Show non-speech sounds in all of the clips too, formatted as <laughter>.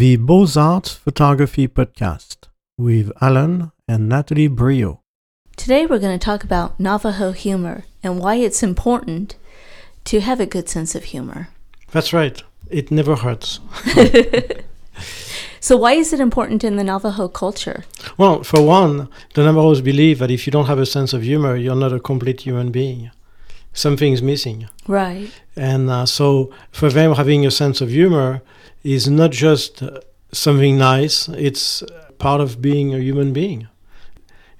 the Beaux Arts Photography Podcast with Alan and Natalie Briot. Today we're going to talk about Navajo humor and why it's important to have a good sense of humor. That's right. It never hurts. <laughs> So, why is it important in the Navajo culture? Well, for one, the Navajos believe that if you don't have a sense of humor, you're not a complete human being. Something's missing. Right. And uh, so, for them, having a sense of humor is not just uh, something nice, it's part of being a human being.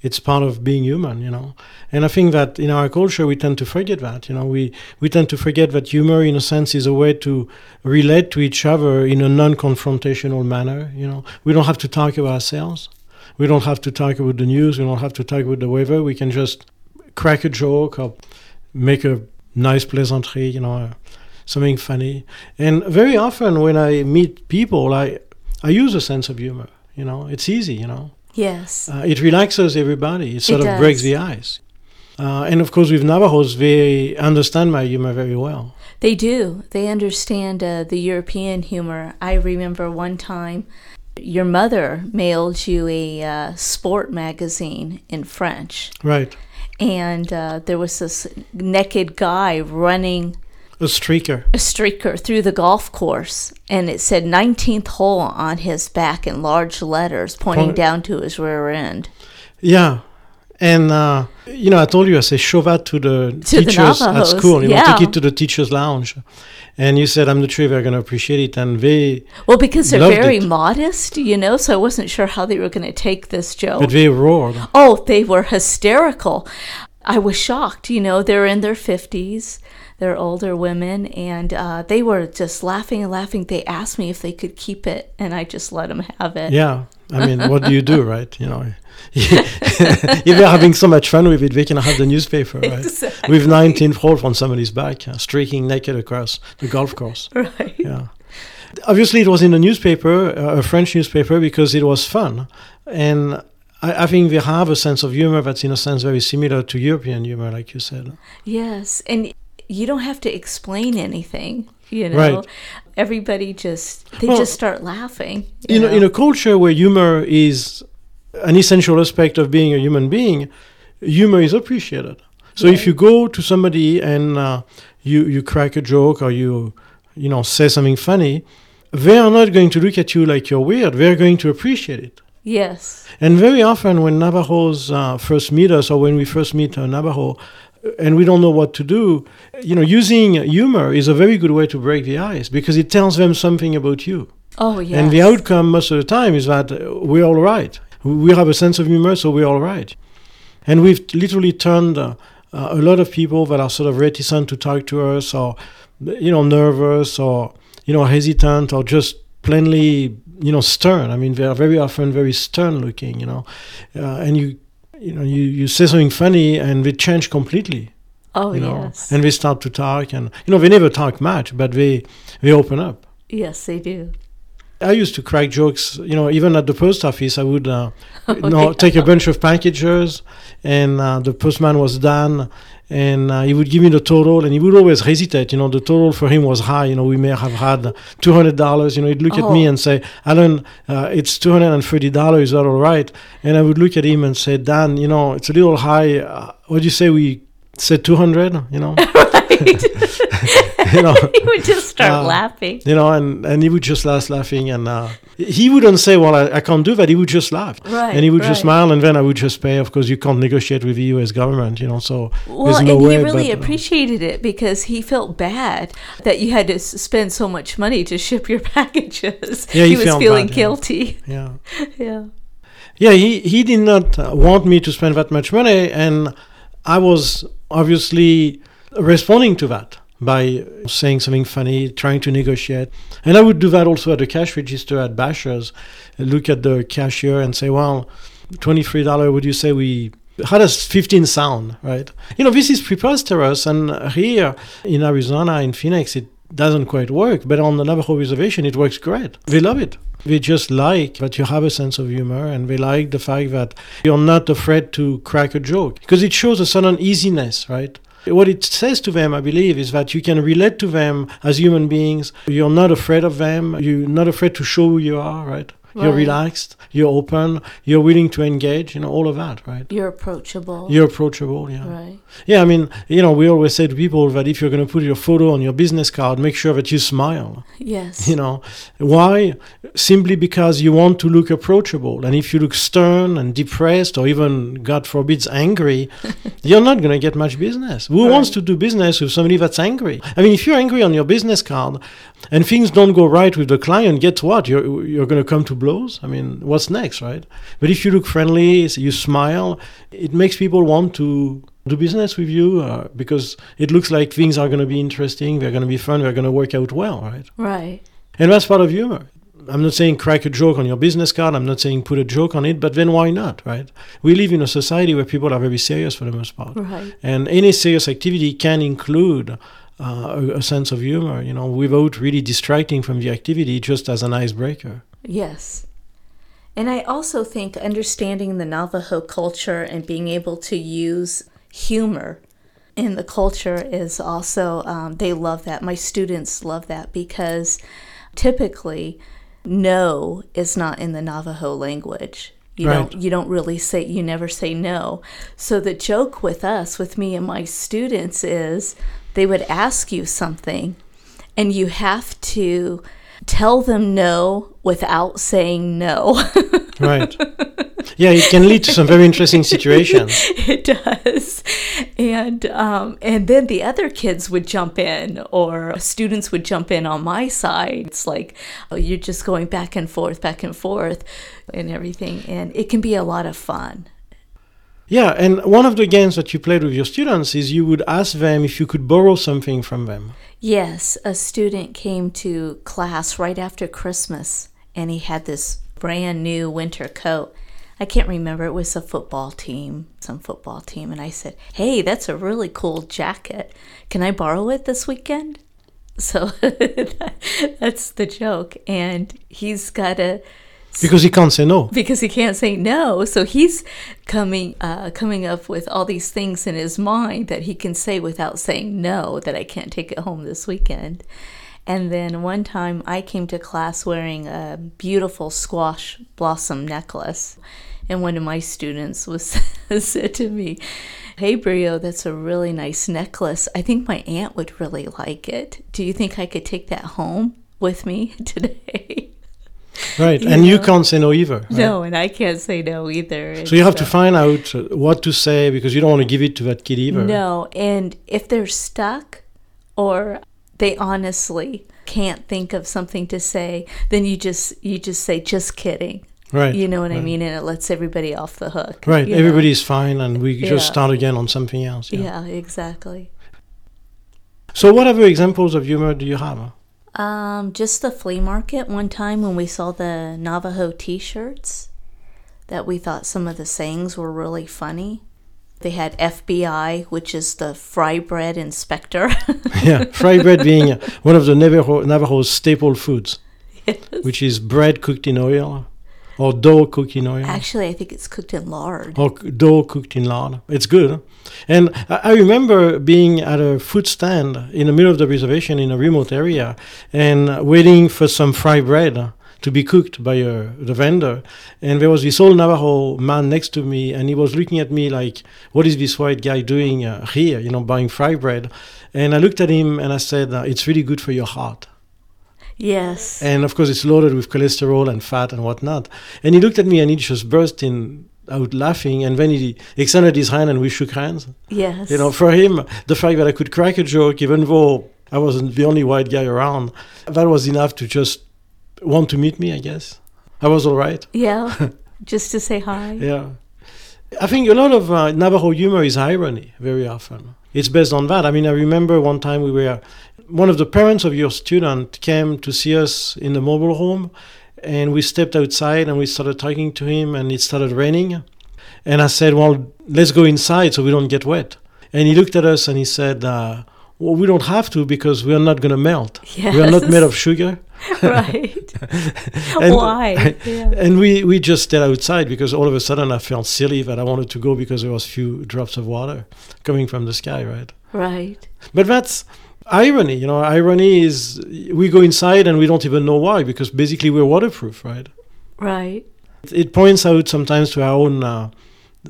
It's part of being human, you know. And I think that in our culture, we tend to forget that, you know. We, we tend to forget that humor, in a sense, is a way to relate to each other in a non confrontational manner, you know. We don't have to talk about ourselves. We don't have to talk about the news. We don't have to talk about the weather. We can just crack a joke or make a nice pleasantry, you know, something funny. And very often when I meet people, I, I use a sense of humor, you know. It's easy, you know. Yes. Uh, it relaxes everybody. It sort It of breaks the ice. Uh, and of course, with Navajos, they understand my humor very well. They do. They understand uh, the European humor. I remember one time your mother mailed you a uh, sport magazine in French, Right. And uh, there was this naked guy running A streaker. a streaker through the golf course, and it said 19th hole on his back in large letters, pointing Point- down to his rear end. Yeah. And, uh, you know, I told you, I said, show that to the To the teachers at school. You know, take it to the teacher's lounge. And you said, I'm not sure they're going to appreciate it. And they, Well, because they're very it. modest, you know, so I wasn't sure how they were going to take this joke. but they roared. Oh, they were hysterical. I was shocked. You know, they're in their 50s, they're older women, and uh, they were just laughing and laughing. They asked me if they could keep it, and I just let them have it. Yeah. I mean, what do you do, right? You know, <laughs> if they're having so much fun with it, they can have the newspaper, right? Exactly. With 19th hole from somebody's back, uh, streaking naked across the golf course. <laughs> Right. Yeah. Obviously, it was in a newspaper, uh, a French newspaper, because it was fun. And I, I think they have a sense of humor that's, in a sense, very similar to European humor, like you said. Yes. And you don't have to explain anything, <laughs> you know. Right. Everybody just, they Well, just start laughing. You In, know? a, in a culture where humor is an essential aspect of being a human being, humor is appreciated. So if you go to somebody and uh, you, you crack a joke or you, you know, say something funny, they are not going to look at you like you're weird. They're going to appreciate it. yes. And very often, when Navajos uh, first meet us, or when we first meet a Navajo, and we don't know what to do, you know, using humor is a very good way to break the ice because it tells them something about you. Oh, yeah. And the outcome, most of the time, is that we're all right. We have a sense of humor, so we're all right. And we've literally turned uh, uh, a lot of people that are sort of reticent to talk to us, or you know, nervous, or you know, hesitant, or just plainly, you know, stern. I mean, they are very often very stern looking, you know, uh, and you, you know, you, you say something funny, and they change completely oh, you know, yes. and they start to talk, and you know, they never talk much, but they they open up. yes, they do. I used to crack jokes, you know, even at the post office. I would, uh, <laughs> you Oh, know, yeah. take a bunch of packages, and uh, the postman was done, and uh, he would give me the total, and he would always hesitate. You know, the total for him was high. You know, we may have had two hundred dollars. You know, he'd look at me Oh. and say, "Alan, uh, it's two hundred and thirty dollars. Is that all right?" And I would look at him and say, "Dan, you know, it's a little high. Uh, what do you say we?" Said 200, you know, <laughs> Right. <laughs> you know, <laughs> he would just start Uh, laughing. you know, and, and he would just laugh laughing, and uh, he wouldn't say, "Well, I, I can't do that." He would just laugh, Right, and he would just smile, and then I would just pay. Of course, you can't negotiate with the U.S. government, you know. So Well, there's and way. he really but, uh, appreciated it because he felt bad that you had to spend so much money to ship your packages. Yeah, he was feeling bad, guilty. yeah, Yeah. yeah. He he did not want me to spend that much money, and I was obviously responding to that by saying something funny, trying to negotiate. And I would do that also at the cash register at Bashas', look at the cashier and say, well, $23, would you say we how does 15 sound, right? You know, this is preposterous. And here in Arizona, in Phoenix, it doesn't quite work. But on the Navajo reservation, it works great. They love it. They just like that you have a sense of humor and we like the fact that you're not afraid to crack a joke because it shows a certain easiness, right? What it says to them, I believe, is that you can relate to them as human beings. You're not afraid of them. You're not afraid to show who you are, right? You're relaxed. You're open. You're willing to engage. You know all of that, right? You're approachable. You're approachable. Yeah. right. Yeah. I mean, you know, we always say to people that if you're going to put your photo on your business card, make sure that you smile. Yes. You know, why? Simply because you want to look approachable. And if you look stern and depressed, or even, God forbids, angry, <laughs> you're not going to get much business. Who Right. wants to do business with somebody that's angry? I mean, if you're angry on your business card and things don't go right with the client, guess what? You're, you're going to come to blows. I mean, what's next, right? But if you look friendly, you smile, it makes people want to do business with you uh, because it looks like things are going to be interesting, they're going to be fun, they're going to work out well, right? Right. And that's part of humor. I'm not saying crack a joke on your business card. I'm not saying put a joke on it, but then why not, right? We live in a society where people are very serious for the most part. Right. And any serious activity can include uh, a, a sense of humor, you know, without really distracting from the activity, just as an icebreaker. Yes. And I also think understanding the Navajo culture and being able to use humor in the culture is also, um, they love that. My students love that because typically, no is not in the Navajo language. You Right. don't you don't really say you never say no. So the joke with us, with me and my students is they would ask you something and you have to tell them no without saying no. <laughs> Right. yeah, it can lead to some very interesting situations. <laughs> it does. And um, and then the other kids would jump in or students would jump in on my side. It's like oh, you're just going back and forth, back and forth and everything. And it can be a lot of fun. Yeah, and one of the games that you played with your students is you would ask them if you could borrow something from them. Yes, a student came to class right after Christmas and he had this brand new winter coat. I can't remember, it was a football team, some football team. And I said, Hey, that's a really cool jacket. Can I borrow it this weekend? So <laughs> that's the joke. And he's got a Because he can't say no. because he can't say no. So he's coming uh, coming up with all these things in his mind that he can say without saying no. That I can't take it home this weekend. And then one time I came to class wearing a beautiful squash blossom necklace, and one of my students was <laughs> said to me, "Hey Briot, that's a really nice necklace. I think my aunt would really like it. Do you think I could take that home with me <laughs> today?" Right. You and you can't say no either. right? No, and I can't say no either. So you have to find out uh, what to say because you don't want to give it to that kid either. No, and if they're stuck or they honestly can't think of something to say, then you just you just say just kidding. Right. You know what I mean? And it lets everybody off the hook. Right. you know? Everybody's fine and we just start again on something else. Yeah. Yeah, exactly. So what other examples of humor do you have? Um, just the flea market one time when we saw the Navajo T-shirts, that we thought some of the sayings were really funny. They had FBI, which is the fry bread inspector. <laughs> <laughs> yeah. Fry bread being one of the Navajo, Navajo's staple foods, Yes. which is bread cooked in oil or dough cooked in oil. Actually, I think it's cooked in lard. or dough cooked in lard. It's good. And I remember being at a food stand in the middle of the reservation in a remote area and waiting for some fried bread to be cooked by uh, the vendor. And there was this old Navajo man next to me, and he was looking at me like, What is this white guy doing uh, here, you know, buying fried bread? And I looked at him and I said, uh, It's really good for your heart. Yes. And of course, it's loaded with cholesterol and fat and whatnot. And he looked at me and he just burst in out laughing. And then he extended his hand and we shook hands. yes. You know, for him, the fact that I could crack a joke, even though I wasn't the only white guy around, that was enough to just want to meet me, I guess. I was all right. Yeah. <laughs> Just to say hi. Yeah. I think a lot of uh, Navajo humor is irony very often. It's based on that. I mean, I remember one time we were, one of the parents of your student came to see us in the mobile home, and we stepped outside and we started talking to him, and it started raining. And I said, Well, let's go inside so we don't get wet. And he looked at us and he said, uh, Well, we don't have to because we are not going to melt. We are not made of sugar. <laughs> right. <laughs> And- Why? Yeah. And we, we just stayed outside because all of a sudden I felt silly that I wanted to go because there was few drops of water coming from the sky, right? Right. But that's irony, you know. Irony is we go inside and we don't even know why because basically we're waterproof, right? Right. It, points out sometimes to our own uh,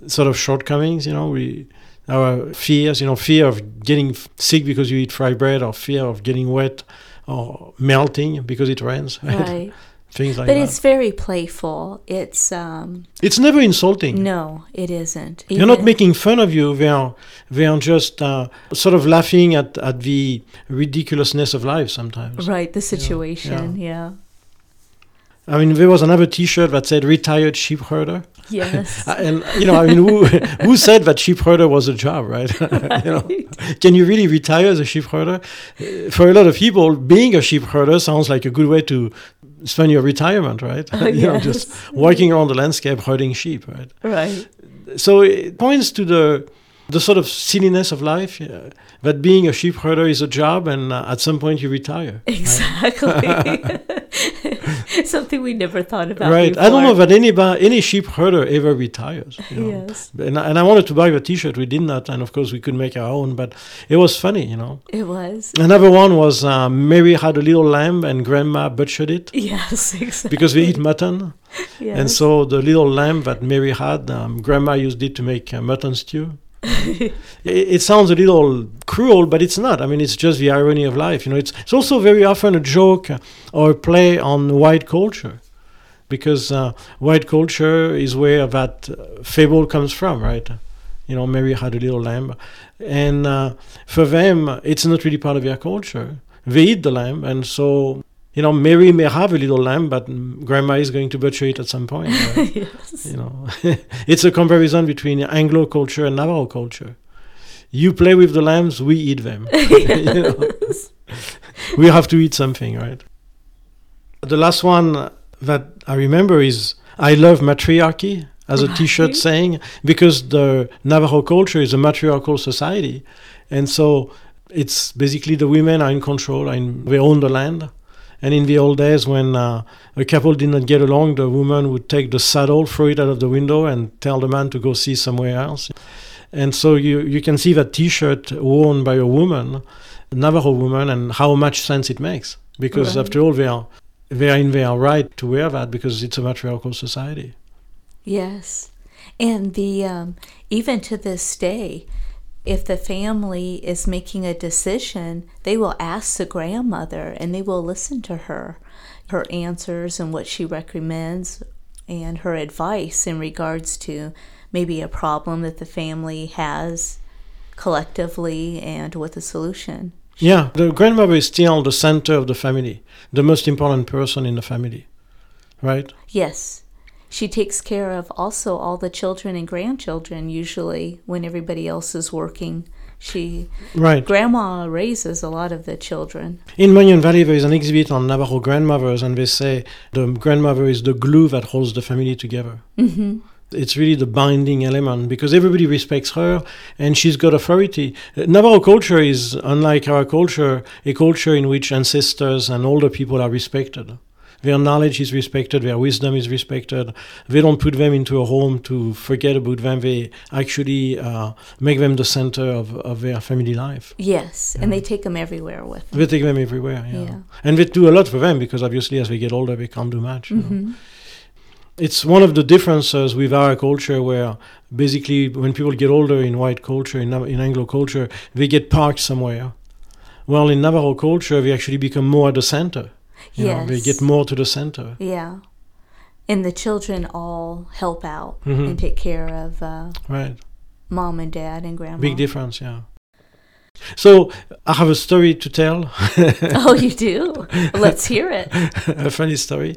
sort of shortcomings, you know. We our fears, you know, fear of getting sick because you eat fried bread, or fear of getting wet, or melting because it rains, <laughs> Right. Things like but that. it's very playful. It's um It's never insulting. no, it isn't. They're not making fun of you. They are, they are just uh, sort of laughing at, at the ridiculousness of life sometimes. right the situation. Yeah. I mean, there was another T-shirt that said "retired sheep herder," Yes. <laughs> And you know, I mean, who <laughs> who said that sheep herder was a job, right? <laughs> you know, can you really retire as a sheep herder? For a lot of people, being a sheep herder sounds like a good way to spend your retirement, right? <laughs> <laughs> you know, just Yes. walking around the landscape herding sheep, right? right. so it points to the the sort of silliness of life yeah, that being a sheep herder is a job and uh, at some point you retire Exactly. <laughs> <laughs> Something we never thought about. right i don't know before. that anybody any sheep herder ever retires you know. Yes, and, I- and i wanted to buy the t-shirt we did not and of course we could make our own but it was funny you know it was. another one was uh, mary had a little lamb and grandma butchered it Yes, <laughs> exactly. because we eat mutton yes. and so the little lamb that mary had um, grandma used it to make uh, mutton stew <laughs> it, it sounds a little cruel, but it's not. I mean, it's just the irony of life. You know, it's it's also very often a joke or a play on white culture, because uh, white culture is where that fable comes from, right? You know, Mary had a little lamb, and uh, for them, it's not really part of their culture. They eat the lamb, and so. You know, Mary may have a little lamb, but Grandma is going to butcher it at some point. <laughs> right? yes. you know <laughs> it's a comparison between anglo culture and navajo culture you play with the lambs we eat them <laughs> You know? we have to eat something right the last one that i remember is i love matriarchy as a t-shirt saying because the navajo culture is a matriarchal society and so it's basically the women are in control and they own the land and in the old days, when uh, a couple did not get along, the woman would take the saddle, throw it out of the window, and tell the man to go see somewhere else. And so you, you can see that T-shirt worn by a woman, a Navajo woman, and how much sense it makes. Because Right. after all, they are they are in their right to wear that because it's a matriarchal society. Yes. And the um, even to this day, if the family is making a decision, they will ask the grandmother and they will listen to her, her answers and what she recommends and her advice in regards to maybe a problem that the family has collectively and with a solution. Yeah, the grandmother is still the center of the family, the most important person in the family, right? Yes. She takes care of also all the children and grandchildren usually when everybody else is working. She Right. grandma raises a lot of the children. In Monument Valley, there is an exhibit on Navajo grandmothers, and they say the grandmother is the glue that holds the family together. hmm It's really the binding element because everybody respects her and she's got authority. Navajo culture is, unlike our culture, a culture in which ancestors and older people are respected. Their knowledge is respected, their wisdom is respected. They don't put them into a home to forget about them. They actually uh, make them the center of, of their family life. Yes, and they take them everywhere with them. They take them everywhere, yeah. Yeah. And they do a lot for them because obviously as they get older, they can't do much. you know. hmm It's one of the differences with our culture where basically when people get older in white culture, in, in Anglo culture, they get parked somewhere. Well, in Navajo culture, they actually become more at the center. You know, they get more to the center. Yeah. And the children all help out Mhm. and take care of uh, Right. mom and dad and grandma. Big difference, yeah. So I have a story to tell. <laughs> oh, you do? <laughs> Let's hear it. a funny story.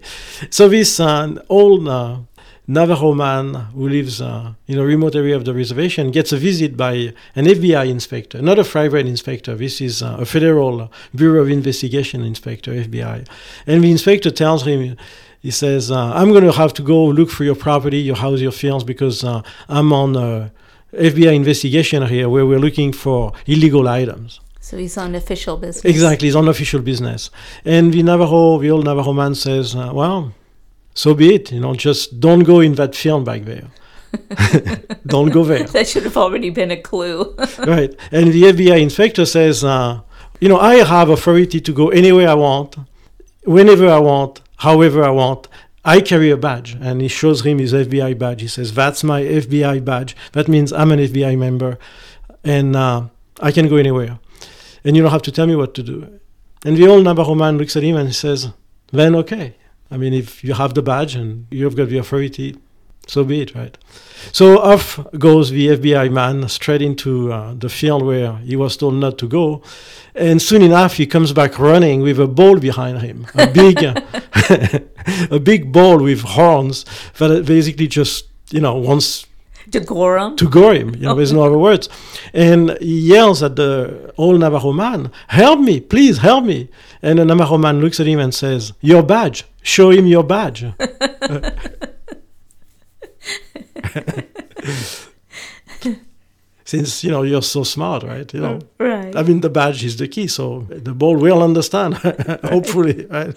So this uh, old uh, Navajo man who lives uh, in a remote area of the reservation gets a visit by an FBI inspector, not a private inspector. This is uh, a federal Bureau of Investigation inspector, FBI. And the inspector tells him, he says, uh, "I'm going to have to go look for your property, your house, your fields, because uh, I'm on a FBI investigation here where we're looking for illegal items." So he's on official business. Exactly, he's on official business. And the Navajo, the old Navajo man says, uh, well, so be it. You know, just don't go in that field back there. <laughs> don't go there. That should have already been a clue. <laughs> right. And the FBI inspector says, uh, you know, I have authority to go anywhere I want, whenever I want, however I want. I carry a badge. And he shows him his FBI badge. He says, that's my FBI badge. That means I'm an FBI member and uh, I can go anywhere. And you don't have to tell me what to do. And the old Navajo man looks at him and he says, then okay. I mean, if you have the badge and you've got the authority, so be it, right? So off goes the FBI man straight into uh, the field where he was told not to go. And soon enough, he comes back running with a ball behind him, a <laughs> big, <laughs> a big ball with horns that basically just, you know, wants to gore him. To gore him, you know, there's no other words. And he yells at the old Navajo man, "Help me, please, help me!" And the Navajo man looks at him and says, "Your badge. Show him your badge." <laughs> Since you know you're so smart, right? You know, <laughs> right. I mean, the badge is the key, so the ball will understand, <laughs> hopefully, right?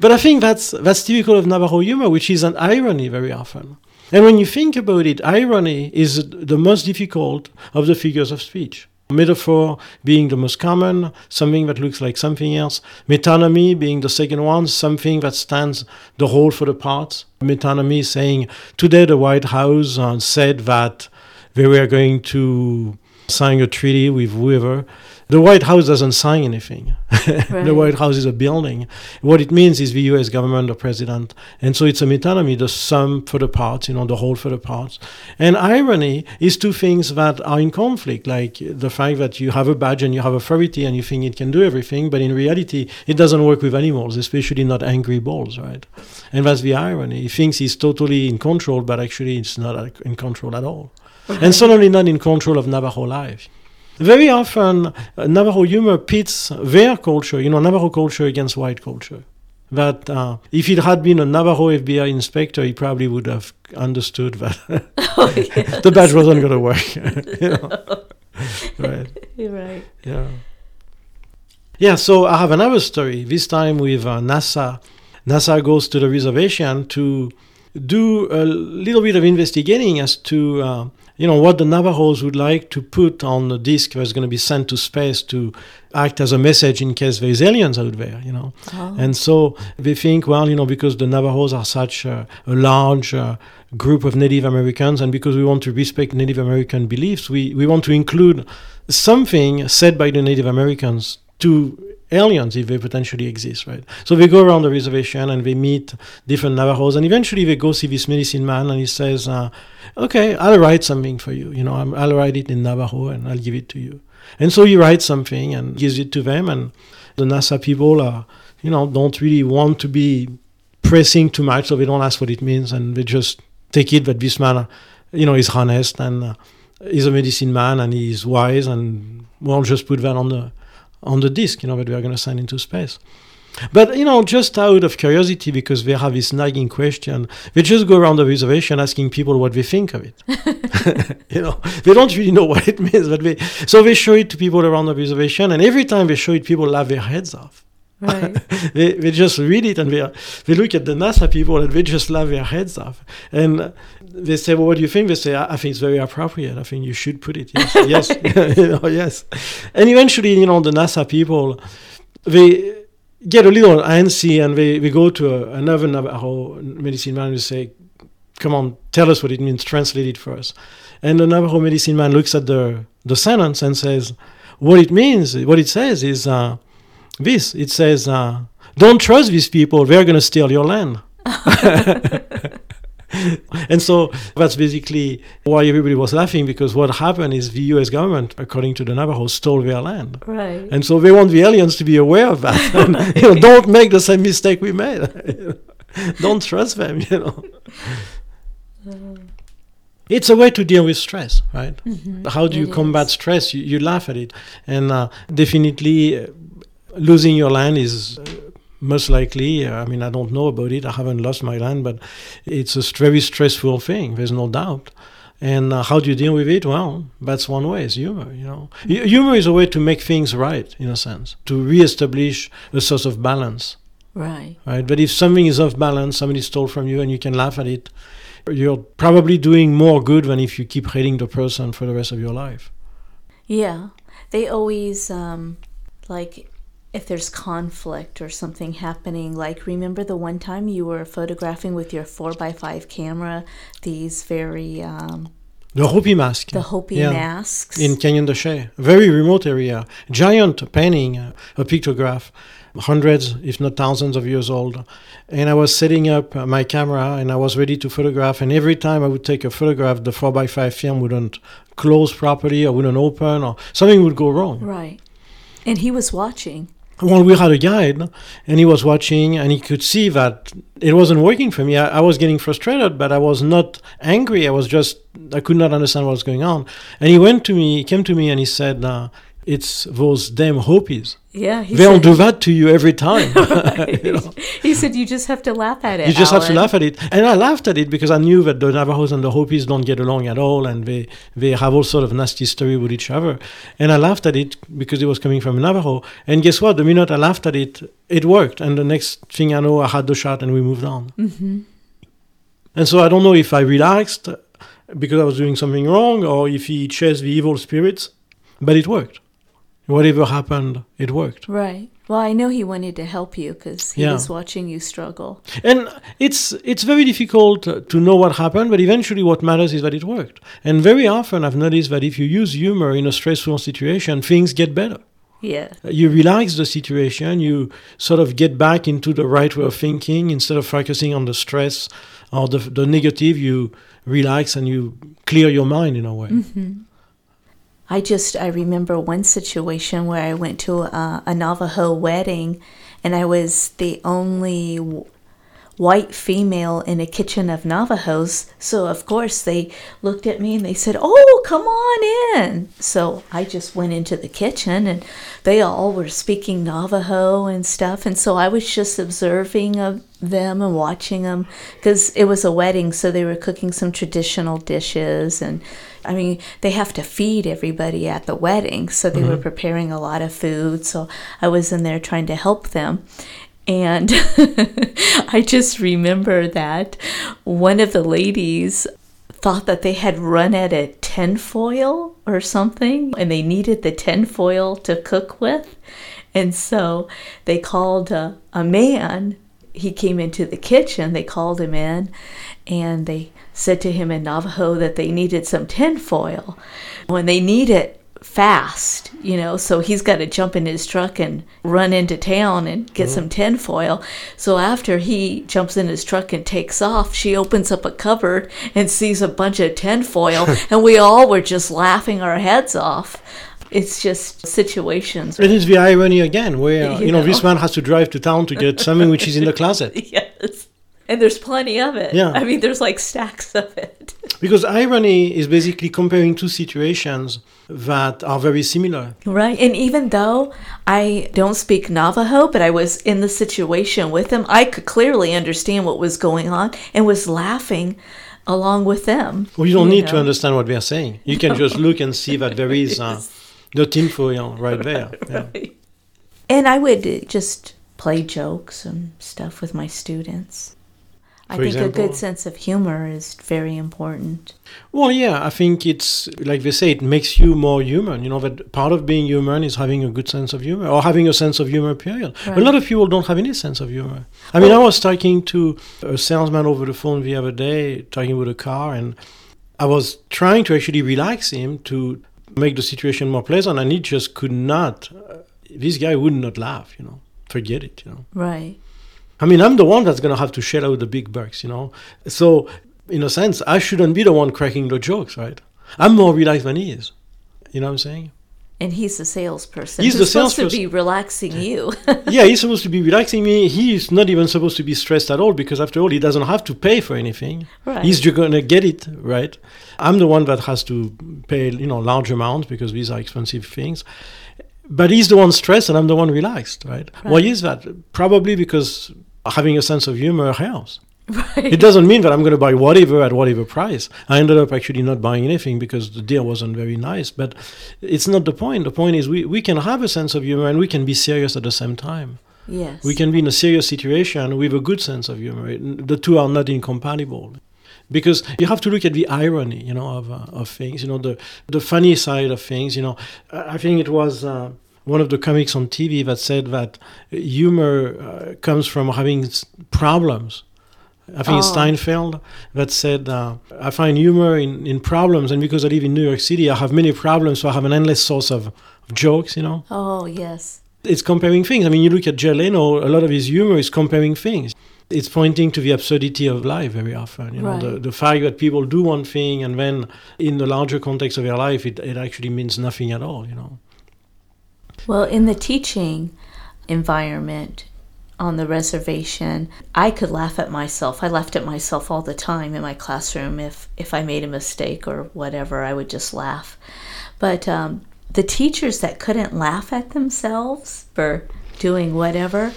But I think that's that's typical of Navajo humor, which is an irony very often. And when you think about it, irony is the most difficult of the figures of speech. Metaphor being the most common, something that looks like something else. Metonymy being the second one, something that stands the whole for the parts. Metonymy saying, today the White House uh, said that they were going to sign a treaty with whoever. The White House doesn't sign anything. <laughs> Right. the White House is a building. What it means is the U.S. government, the president, and so it's a metonymy, the sum for the parts, you know, the whole for the parts. And irony is two things that are in conflict, like the fact that you have a badge and you have authority and you think it can do everything, but in reality, it doesn't work with animals, especially not angry bulls, right? And that's the irony. He thinks he's totally in control, but actually, it's not uh, in control at all. And certainly not in control of Navajo life. Very often, uh, Navajo humor pits their culture, you know, Navajo culture against white culture. That uh, if it had been a Navajo FBI inspector, he probably would have understood that <laughs> <laughs> oh, yes. the badge wasn't going to work. <laughs> you know? right. You're right. Yeah. Yeah, so I have another story, this time with uh, NASA. NASA goes to the reservation to do a little bit of investigating as to uh, you know what the Navajos would like to put on the disk that's going to be sent to space to act as a message in case there's aliens out there, you know. Oh. And so they think, well, you know, because the Navajos are such a, a large uh, group of Native Americans, and because we want to respect Native American beliefs, we, we want to include something said by the Native Americans to aliens if they potentially exist, right? So they go around the reservation and they meet different Navajos, and eventually they go see this medicine man, and he says, uh, "Okay, I'll write something for you. You know, i will write it in Navajo and I'll give it to you." And so he writes something and gives it to them, and the NASA people are, you know, don't really want to be pressing too much, so they don't ask what it means, and they just take it that this man, you know, is honest and. Uh, he's a medicine man and he's wise and we'll just put that on the on the disk, you know, that we are going to send into space. But you know, just out of curiosity, because they have this nagging question, they just go around the reservation asking people what they think of it. <laughs> you know, they don't really know what it means, but they so they show it to people around the reservation, and every time they show it, people laugh their heads off. Right. <laughs> they, they just read it and they, they look at the NASA people and they just laugh their heads off. And they say, "Well, what do you think?" They say, "I, I think it's very appropriate. I think you should put it." Yes, <laughs> yes, <laughs> you know, yes. And eventually, you know, the NASA people, they get a little antsy and they, they go to a, another Navajo medicine man and say, "Come on, tell us what it means. Translate it for us." And the Navajo medicine man looks at the the sentence and says, "What it means, what it says is uh, this. It says." Uh, don't trust these people. They're going to steal your land. <laughs> <laughs> and so that's basically why everybody was laughing because what happened is the US government, according to the Navajos, stole their land. Right. And so they want the aliens to be aware of that. and, <laughs> you know, don't make the same mistake we made. don't trust them, you know. It's a way to deal with stress, right? Mm-hmm. How do you it combat is. stress? You, you, laugh at it. And uh, definitely, uh, losing your land is uh, most likely, uh, I mean, I don't know about it. I haven't lost my land, but it's a very stressful thing. There's no doubt. And uh, how do you deal with it? Well, that's one way. It's humor. You know, humor is a way to make things right, in a sense, to reestablish a sort of balance. Right. Right. But if something is off balance, somebody stole from you, and you can laugh at it, you're probably doing more good than if you keep hating the person for the rest of your life. Yeah. They always, um, like, if there's conflict or something happening, like, remember the one time you were photographing with your 4x5 camera these very, um, The Hopi mask. the Hopi Yeah. masks? in Canyon de Chelly, very remote area, giant painting, a pictograph, hundreds, if not thousands of years old. And I was setting up uh, my camera and I was ready to photograph. And every time I would take a photograph, the 4x5 film wouldn't close properly or wouldn't open or something would go wrong. right. And he was watching. Well, we had a guide and he was watching and he could see that it wasn't working for me. I, I was getting frustrated, but I was not angry. I was just, I could not understand what was going on. And he went to me, he came to me and he said, uh, it's those damn Hopis. Yeah. He They'll said, do that to you every time. <laughs> <laughs> You, know? he said, you just have to laugh at it. You just have to laugh at it. And I laughed at it because I knew that the Navajos and the Hopis don't get along at all and they, they have all sort of nasty story with each other. And I laughed at it because it was coming from a Navajo. And guess what? The minute I laughed at it, it worked. And the next thing I know, I had the shot and we moved on. Mm-hmm. And so I don't know if I relaxed because I was doing something wrong or if he chased the evil spirits, but it worked. Whatever happened, it worked. Right. Well, I know he wanted to help you because he Yeah. was watching you struggle. And it's it's very difficult to know what happened, but eventually what matters is that it worked. And very often I've noticed that if you use humor in a stressful situation, things get better. Yeah. You relax the situation, you sort of get back into the right way of thinking instead of focusing on the stress or the, the negative, you relax and you clear your mind in a way. Mm-hmm. I just I remember one situation where I went to a, a Navajo wedding, and I was the only white female in a kitchen of Navajos. So of course they looked at me and they said, "Oh, come on in." So I just went into the kitchen, and they all were speaking Navajo and stuff, and so I was just observing of them and watching them because it was a wedding, so they were cooking some traditional dishes and. I mean, they have to feed everybody at the wedding, so they were mm-hmm. preparing a lot of food. So I was in there trying to help them. And <laughs> I just remember that one of the ladies thought that they had run out of tinfoil or something, and they needed the tinfoil to cook with. And so they called a, a man. He came into the kitchen, they called him in, and they said to him in Navajo that they needed some tinfoil. When they need it fast, you know, so he's got to jump in his truck and run into town and get mm. some tinfoil. So after he jumps in his truck and takes off, she opens up a cupboard and sees a bunch of tinfoil, <laughs> and we all were just laughing our heads off. It's just situations. It is the irony again, where <laughs> You you know this man has to drive to town to get something which is in the closet. <laughs> Yes. And there's plenty of it. Yeah. I mean, there's like stacks of it. <laughs> Because irony is basically comparing two situations that are very similar. Right. And even though I don't speak Navajo, but I was in the situation with them, I could clearly understand what was going on and was laughing along with them. Well, you don't need to understand what they are saying. You can just look and see that there is uh, <laughs> the tinfoil right there. <laughs> Yeah. And I would just play jokes and stuff with my students. I think a good sense of humor is very important. Well, yeah, I think it's like they say, it makes you more human. You know that part of being human is having a good sense of humor or having a sense of humor. Period. A lot of people don't have any sense of humor. I mean, I was talking to a salesman over the phone the other day, talking with a car, and I was trying to actually relax him to make the situation more pleasant, and he just could not. Uh, this guy would not laugh. You know, forget it. You know. Right. I mean, I'm the one that's going to have to shell out the big bucks, you know? So, in a sense, I shouldn't be the one cracking the jokes, right? I'm more relaxed than he is. You know what I'm saying? And he's the salesperson. He's the supposed to be relaxing you. <laughs> yeah, he's supposed to be relaxing me. He's not even supposed to be stressed at all because, after all, he doesn't have to pay for anything. Right. He's just going to get it, right? I'm the one that has to pay, you know, large amounts because these are expensive things. But he's the one stressed and I'm the one relaxed, right? Why is that? Probably because having a sense of humor helps. right. It doesn't mean that I'm going to buy whatever at whatever price. I ended up actually not buying anything because the deal wasn't very nice. But it's not the point. The point is we, we can have a sense of humor and we can be serious at the same time. Yes. We can be in a serious situation with a good sense of humor. The two are not incompatible. Because you have to look at the irony, you know, of, uh, of things, you know, the, the funny side of things, you know. I think it was uh, one of the comics on TV that said that humor uh, comes from having problems. I think oh. it's Seinfeld that said, uh, I find humor in, in problems, and because I live in New York City, I have many problems, so I have an endless source of, of jokes, you know? Oh, yes. It's comparing things. I mean, you look at Jay Leno, a lot of his humor is comparing things it's pointing to the absurdity of life very often. You know, right. the, the fact that people do one thing and then in the larger context of their life, it, it actually means nothing at all, you know. Well, in the teaching environment on the reservation, I could laugh at myself. I laughed at myself all the time in my classroom. If, if I made a mistake or whatever, I would just laugh. But um, the teachers that couldn't laugh at themselves for doing whatever,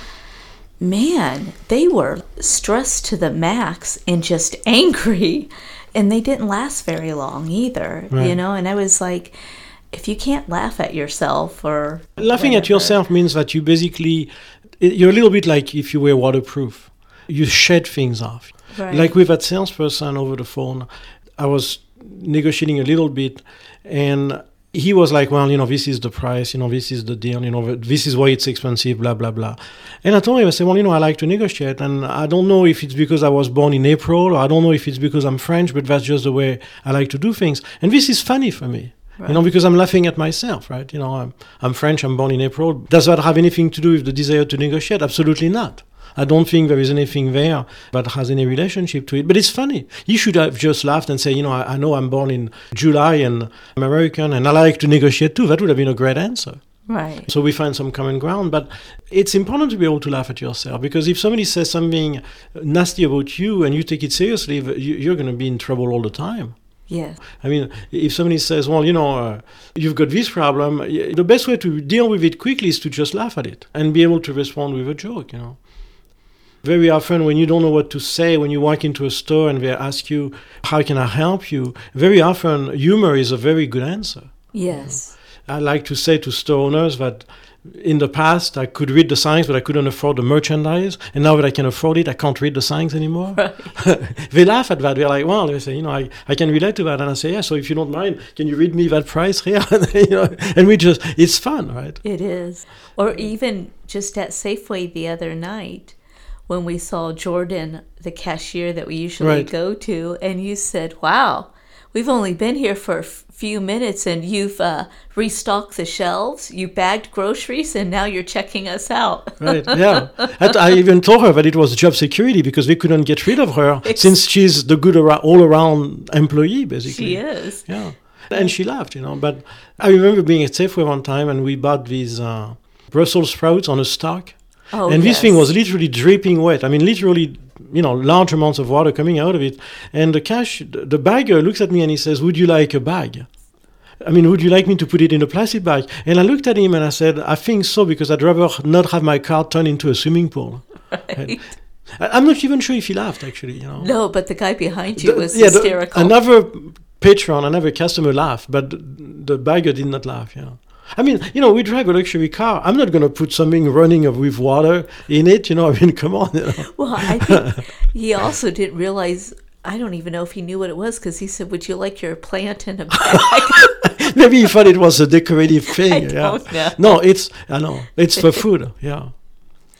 man, they were stressed to the max and just <laughs> angry. And they didn't last very long either, right. you know? And I was like, if you can't laugh at yourself or. Laughing whatever. at yourself means that you basically, you're a little bit like if you were waterproof. You shed things off. Right. Like with that salesperson over the phone, I was negotiating a little bit and he was like, well, you know, this is the price, you know, this is the deal, you know, this is why it's expensive, blah, blah, blah. And I told him, I said, well, you know, I like to negotiate. And I don't know if it's because I was born in April or I don't know if it's because I'm French, but that's just the way I like to do things. And this is funny for me. Right. You know, because I'm laughing at myself, right? You know, I'm, I'm French, I'm born in April. Does that have anything to do with the desire to negotiate? Absolutely not. I don't think there is anything there that has any relationship to it. But it's funny. You should have just laughed and say, you know, I, I know I'm born in July and I'm American and I like to negotiate too. That would have been a great answer. Right. So we find some common ground, but it's important to be able to laugh at yourself because if somebody says something nasty about you and you take it seriously, you're going to be in trouble all the time. Yeah. I mean, if somebody says, well, you know, uh, you've got this problem, the best way to deal with it quickly is to just laugh at it and be able to respond with a joke, you know very often when you don't know what to say when you walk into a store and they ask you how can i help you? very often humor is a very good answer. Yes. I like to say to store owners that in the past i could read the signs but i couldn't afford the merchandise and now that i can afford it i can't read the signs anymore. Right. <laughs> they laugh at that. They're like well they say you know I, I can relate to that. And i say yeah so if you don't mind can you read me that price here? <laughs> You know, and we just it's fun right? It is. Or even just at safeway the other night when we saw Jordan, the cashier that we usually right. go to, and you said, "Wow, we've only been here for a few minutes, and you've uh, restocked the shelves, you bagged groceries, and now you're checking us out." right. <laughs> Yeah. I even told her that it was job security because we couldn't get rid of her since she's the good all-around employee, basically. She is. Yeah. And she laughed, you know. But I remember being at Safeway one time, and we bought these uh, Brussels sprouts on a stalk Oh, and yes. this thing was literally dripping wet. I mean, literally, you know, large amounts of water coming out of it. And the cash, the bagger looks at me and he says, "Would you like a bag?" I mean, would you like me to put it in a plastic bag? And I looked at him and I said, I think so because I'd rather not have my car turned into a swimming pool. Right. I'm not even sure if he laughed actually. You know. No, but the guy behind you the, was yeah, hysterical. The, another patron, another customer laughed, but the bagger did not laugh. Yeah. I mean, you know, we drive a luxury car. I'm not going to put something running with water in it. You know, I mean, <laughs> come on. You know? Well, I think <laughs> he also didn't realize. I don't even know if he knew what it was because he said, "Would you like your plant in a bag?" <laughs> Maybe he thought it was a decorative thing. I yeah. No, it's I know it's for food. Yeah.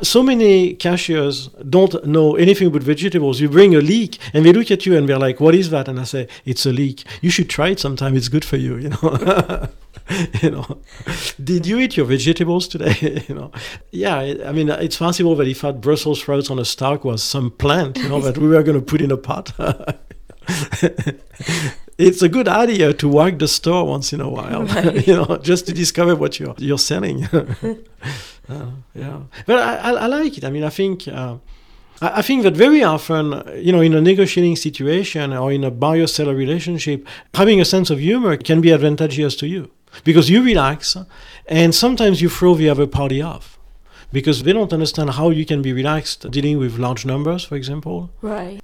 So many cashiers don't know anything about vegetables. You bring a leek and they look at you and they're like, "What is that?" And I say, "It's a leek. You should try it sometime. It's good for you." You know. <laughs> you know, did you eat your vegetables today? <laughs> you know, yeah. I mean, it's possible that if had Brussels sprouts on a stalk was some plant, you know, <laughs> that we were going to put in a pot. it's a good idea to walk the store once in a while, right. you know, just to discover what you're you're selling. Uh, yeah, but I, I, I, like it. I mean, I think. Uh, I think that very often, you know, in a negotiating situation or in a buyer-seller relationship, having a sense of humor can be advantageous to you because you relax and sometimes you throw the other party off because they don't understand how you can be relaxed dealing with large numbers, for example. Right.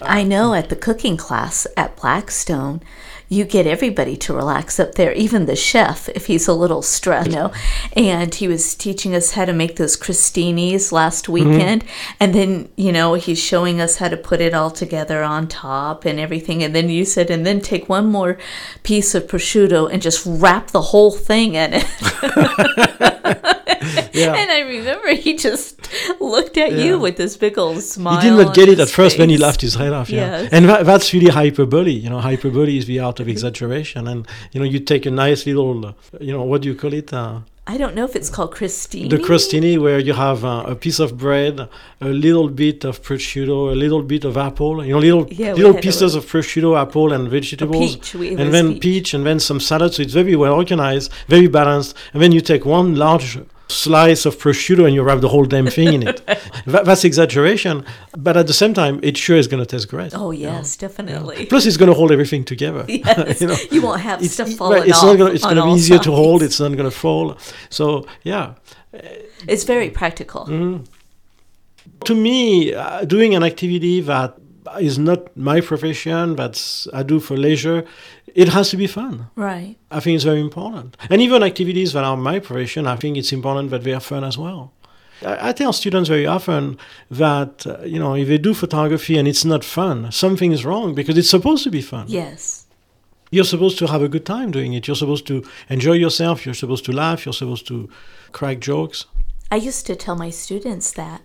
I know at the cooking class at Blackstone, you get everybody to relax up there, even the chef if he's a little stressed, you know. And he was teaching us how to make those crostinis last Mm-hmm. weekend, and then you know he's showing us how to put it all together on top and everything. And then you said, and then take one more piece of prosciutto and just wrap the whole thing in it. <laughs> <laughs> <laughs> Yeah. And I remember he just looked at Yeah. you with this big old smile. He did not get it at first, then he laughed his head off. Yeah, Yes. and that, that's really hyperbole. You know, hyperbole is the art of exaggeration, and you know, you take a nice little, uh, you know, what do you call it? Uh, I don't know if it's called Christine. the crostini, where you have uh, a piece of bread, a little bit of prosciutto, a little bit of apple. You know, little Yeah, little pieces of prosciutto, apple, and vegetables, peach. And then peach. peach, and then some salad. So it's very well organized, very balanced. And then you take one large slice of prosciutto and you wrap the whole damn thing in it. <laughs> That, that's exaggeration, but at the same time, it sure is going to taste great. Oh yes, definitely. Plus, it's going to hold everything together. <laughs> Yes. <laughs> you know, you won't have it's, stuff right, falling it's off. not gonna, it's going to be easier to hold. It's not going to fall. So yeah, It's very practical. Mm-hmm. to me, uh, doing an activity that is not my profession, that's I do for leisure, it has to be fun. Right. I think it's very important. And even activities that are my profession, I think it's important that they are fun as well. I, I tell students very often that, uh, you know, if they do photography and it's not fun, something is wrong because it's supposed to be fun. Yes. You're supposed to have a good time doing it. You're supposed to enjoy yourself. You're supposed to laugh. You're supposed to crack jokes. I used to tell my students that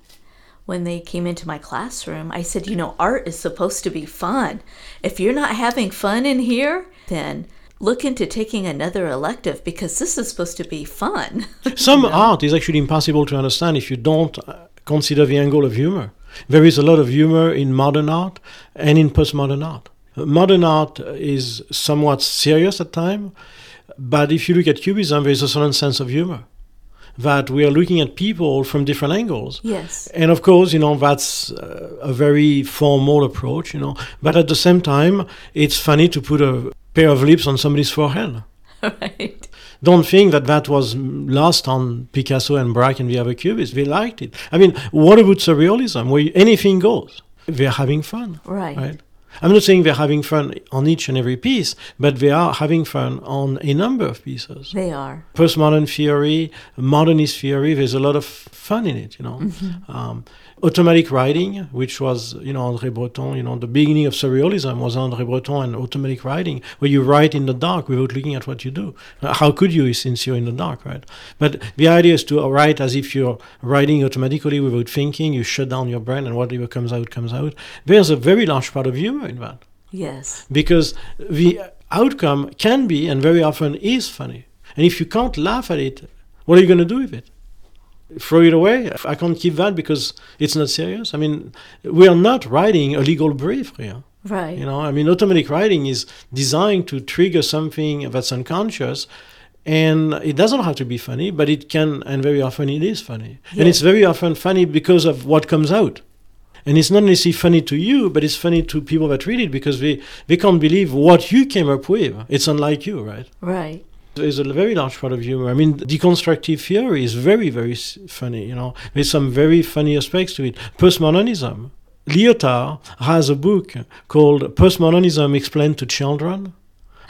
when they came into my classroom. I said, you know, art is supposed to be fun. If you're not having fun in here, then look into taking another elective because this is supposed to be fun. <laughs> Some art is actually impossible to understand if you don't uh, consider the angle of humor. There is a lot of humor in modern art and in postmodern art. Modern art is somewhat serious at times, but if you look at Cubism, there is a certain sense of humor that we are looking at people from different angles. yes. And of course, you know, that's uh, a very formal approach, you know, but at the same time, it's funny to put a pair of lips on somebody's forehead. <laughs> right. Don't think that that was lost on Picasso and Braque and the other cubists. They liked it. I mean, what about surrealism, where anything goes? They're having fun, Right. right? I'm not saying they're having fun on each and every piece, but they are having fun on a number of pieces. They are. Postmodern theory, modernist theory, there's a lot of fun in it, you know. Um, automatic writing, which was, you know, André Breton, you know, the beginning of surrealism was André Breton and automatic writing, where you write in the dark without looking at what you do. How could you since you're in the dark, right? But the idea is to write as if you're writing automatically without thinking, you shut down your brain and whatever comes out, comes out. There's a very large part of humor in that Yes. because the outcome can be and very often is funny. And if you can't laugh at it, what are you going to do with it? Throw it away? I can't keep that because it's not serious. I mean, we are not writing a legal brief here. Right. You know, I mean, automatic writing is designed to trigger something that's unconscious, and it doesn't have to be funny, but it can, and very often it is funny. Yeah. And it's very often funny because of what comes out. And it's not necessarily funny to you, but it's funny to people that read it because they, they can't believe what you came up with. It's unlike you, right? Right. There's a very large part of humor. I mean, deconstructive theory is very, very funny. You know, there's some very funny aspects to it. Postmodernism. Lyotard has a book called Postmodernism Explained to Children.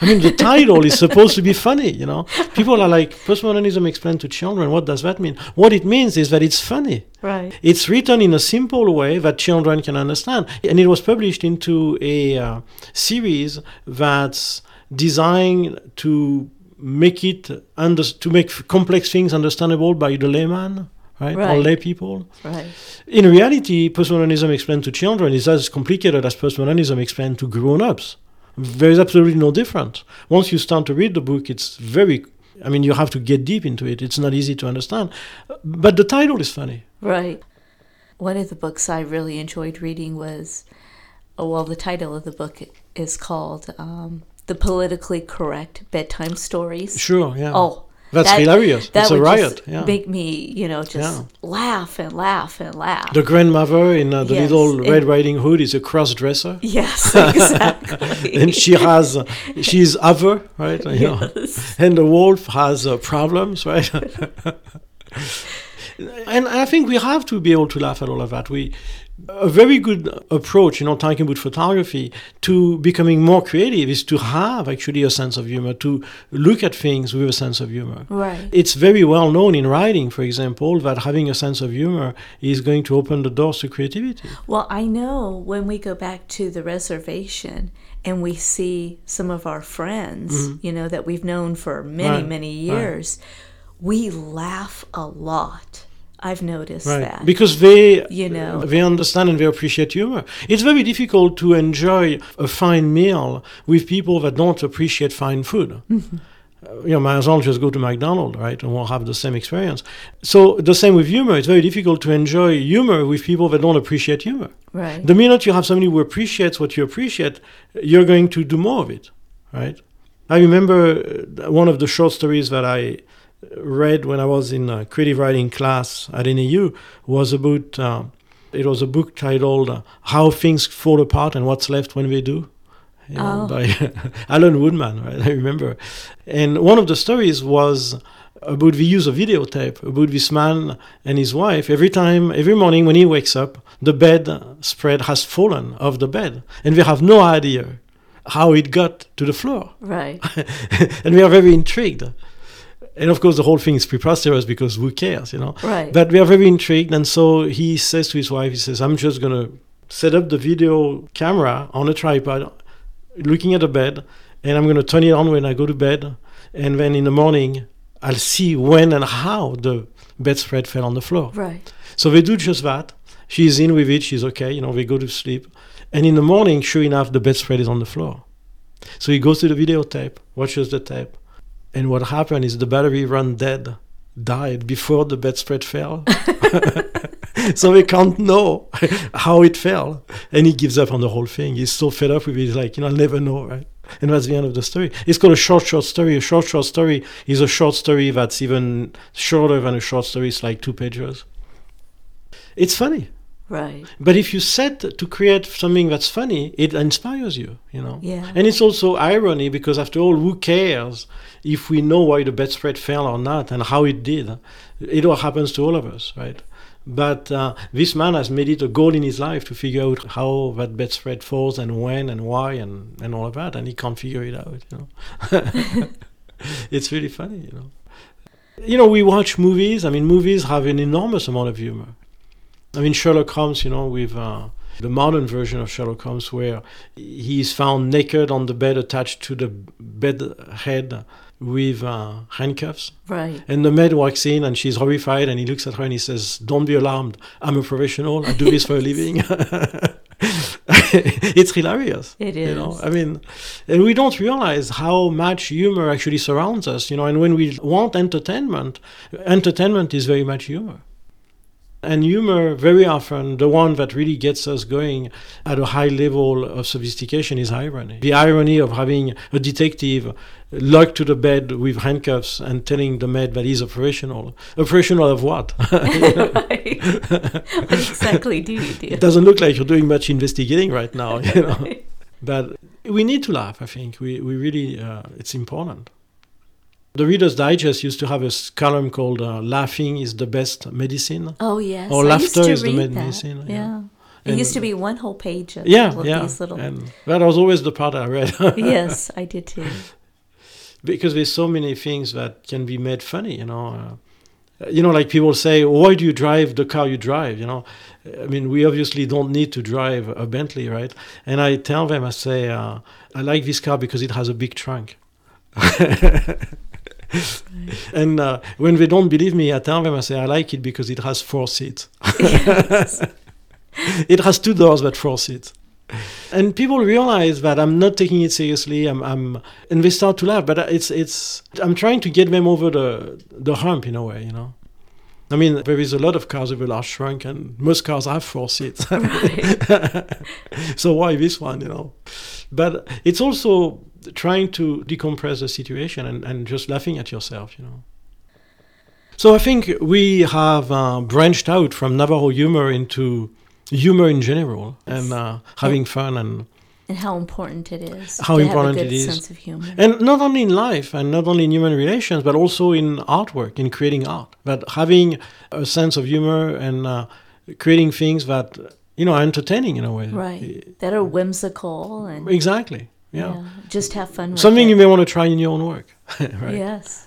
I mean, the <laughs> title is supposed to be funny, you know. People are like, Postmodernism Explained to Children, what does that mean? What it means is that it's funny. Right. It's written in a simple way that children can understand. And it was published into a uh, series that's designed to make it under, to make complex things understandable by the layman, right? Or lay people. Right. In reality, postmodernism explained to children is as complicated as postmodernism explained to grown-ups. There is absolutely no difference. Once you start to read the book, it's very I mean, you have to get deep into it. It's not easy to understand. But the title is funny. Right. One of the books I really enjoyed reading was, oh, well, the title of the book is called um, "The Politically Correct Bedtime Stories." Sure, yeah. Oh, That's that- hilarious. That it's a riot. Yeah. make me, you know, just Yeah. laugh and laugh and laugh. The grandmother in uh, the Yes, little it- Red Riding Hood is a cross dresser. yes, <laughs> exactly. and she has, uh, she's other, right? You know. Yes. And the wolf has uh, problems, right? <laughs> and I think we have to be able to laugh at all of that. We, a very good approach, you know, talking about photography to becoming more creative is to have actually a sense of humor, to look at things with a sense of humor. Right. It's very well known in writing, for example, that having a sense of humor is going to open the doors to creativity. Well, I know when we go back to the reservation and we see some of our friends, you know, that we've known for many, Mm-hmm. Right, many right. years, we laugh a lot. I've noticed Right. that. Because they You know. they understand and they appreciate humor. It's very difficult to enjoy a fine meal with people that don't appreciate fine food. Mm-hmm. Uh, you know, might as well just go to McDonald's, right, and we'll have the same experience. So the same with humor. It's very difficult to enjoy humor with people that don't appreciate humor. right. The minute you have somebody who appreciates what you appreciate, you're going to do more of it, right? I remember uh, one of the short stories that I read when I was in a creative writing class at NAU was about. Uh, it was a book titled uh, "How Things Fall Apart and What's Left When They Do." You know, Oh. by <laughs> Alan Woodman, right? I remember. And one of the stories was about the use of videotape, about this man and his wife. Every time, every morning when he wakes up, the bed spread has fallen off the bed, and we have no idea how it got to the floor. right. <laughs> and we are very intrigued. And of course, the whole thing is preposterous because who cares, you know? Right. But we are very intrigued, and so he says to his wife, he says, "I'm just gonna set up the video camera on a tripod, looking at the bed, and I'm gonna turn it on when I go to bed, and then in the morning, I'll see when and how the bedspread fell on the floor." right. So they do just that. She's in with it. She's okay. You know, they go to sleep. And in the morning, sure enough, the bedspread is on the floor. So he goes to the videotape, watches the tape. And what happened is the battery ran dead, died before the bedspread fell. <laughs> so we can't know how it fell. And he gives up on the whole thing. He's so fed up with it. He's like, you know, I'll never know, right? And that's the end of the story. It's called a short, short story. A short, short story is a short story that's even shorter than a short story. It's like two pages. It's funny. Right. But if you set to create something that's funny, it inspires you, you know. Yeah. And it's also irony because after all, who cares if we know why the bedspread fell or not and how it did? It all happens to all of us, right? But uh, this man has made it a goal in his life to figure out how that bedspread falls and when and why and, and all of that, and he can't figure it out, you know. <laughs> <laughs> it's really funny, you know. You know, we watch movies. I mean, movies have an enormous amount of humor. I mean, Sherlock Holmes, you know, with uh, the modern version of Sherlock Holmes, where he's found naked on the bed attached to the bed head with uh, handcuffs. Right. And the maid walks in and she's horrified, and he looks at her and he says, Don't be alarmed. I'm a professional. I do this for a living. <laughs> it's hilarious. It You know. I mean, and we don't realize how much humor actually surrounds us, you know, and when we want entertainment, entertainment is very much humor. And humor, very often, the one that really gets us going at a high level of sophistication is irony. The irony of having a detective locked to the bed with handcuffs and telling the maid that he's operational. Operational of what? what <laughs> <laughs> exactly do you do? it doesn't look like you're doing much investigating right now, you know. <laughs> But we need to laugh, I think. We, we really, uh, it's important. The Reader's Digest used to have a column called uh, Laughing is the Best Medicine. Oh yes. Or I laughter is the read med- that. medicine, yeah. Yeah. It used to be one whole page of Yeah, yeah. these little. And that was always the part I read. <laughs> yes, I did too. because there's so many things that can be made funny, you know. Uh, you know, like people say, why do you drive the car you drive? You know, I mean, we obviously don't need to drive a Bentley, right? And I tell them, I say, uh, I like this car because it has a big trunk. <laughs> <laughs> And uh, when they don't believe me, I tell them, I say, I like it because it has four seats. <laughs> it has two doors, but four seats. And people realize that I'm not taking it seriously. I'm, I'm, and they start to laugh. But it's, it's. I'm trying to get them over the, the hump in a way, you know. I mean, there is a lot of cars with a large trunk, and most cars have four seats. <laughs> so why this one, you know? But it's also trying to decompress the situation and, and just laughing at yourself, you know. So I think we have uh, branched out from Navajo humor into humor in general and uh, having fun and And how important it is. How important good is. sense of humor. and not only in life and not only in human relations but also in artwork in creating art but having a sense of humor and uh, creating things that you know, are entertaining in a way. Right. That are whimsical and Exactly. Yeah. yeah, just have fun with Something it. you may want to try in your own work. <laughs> right. Yes.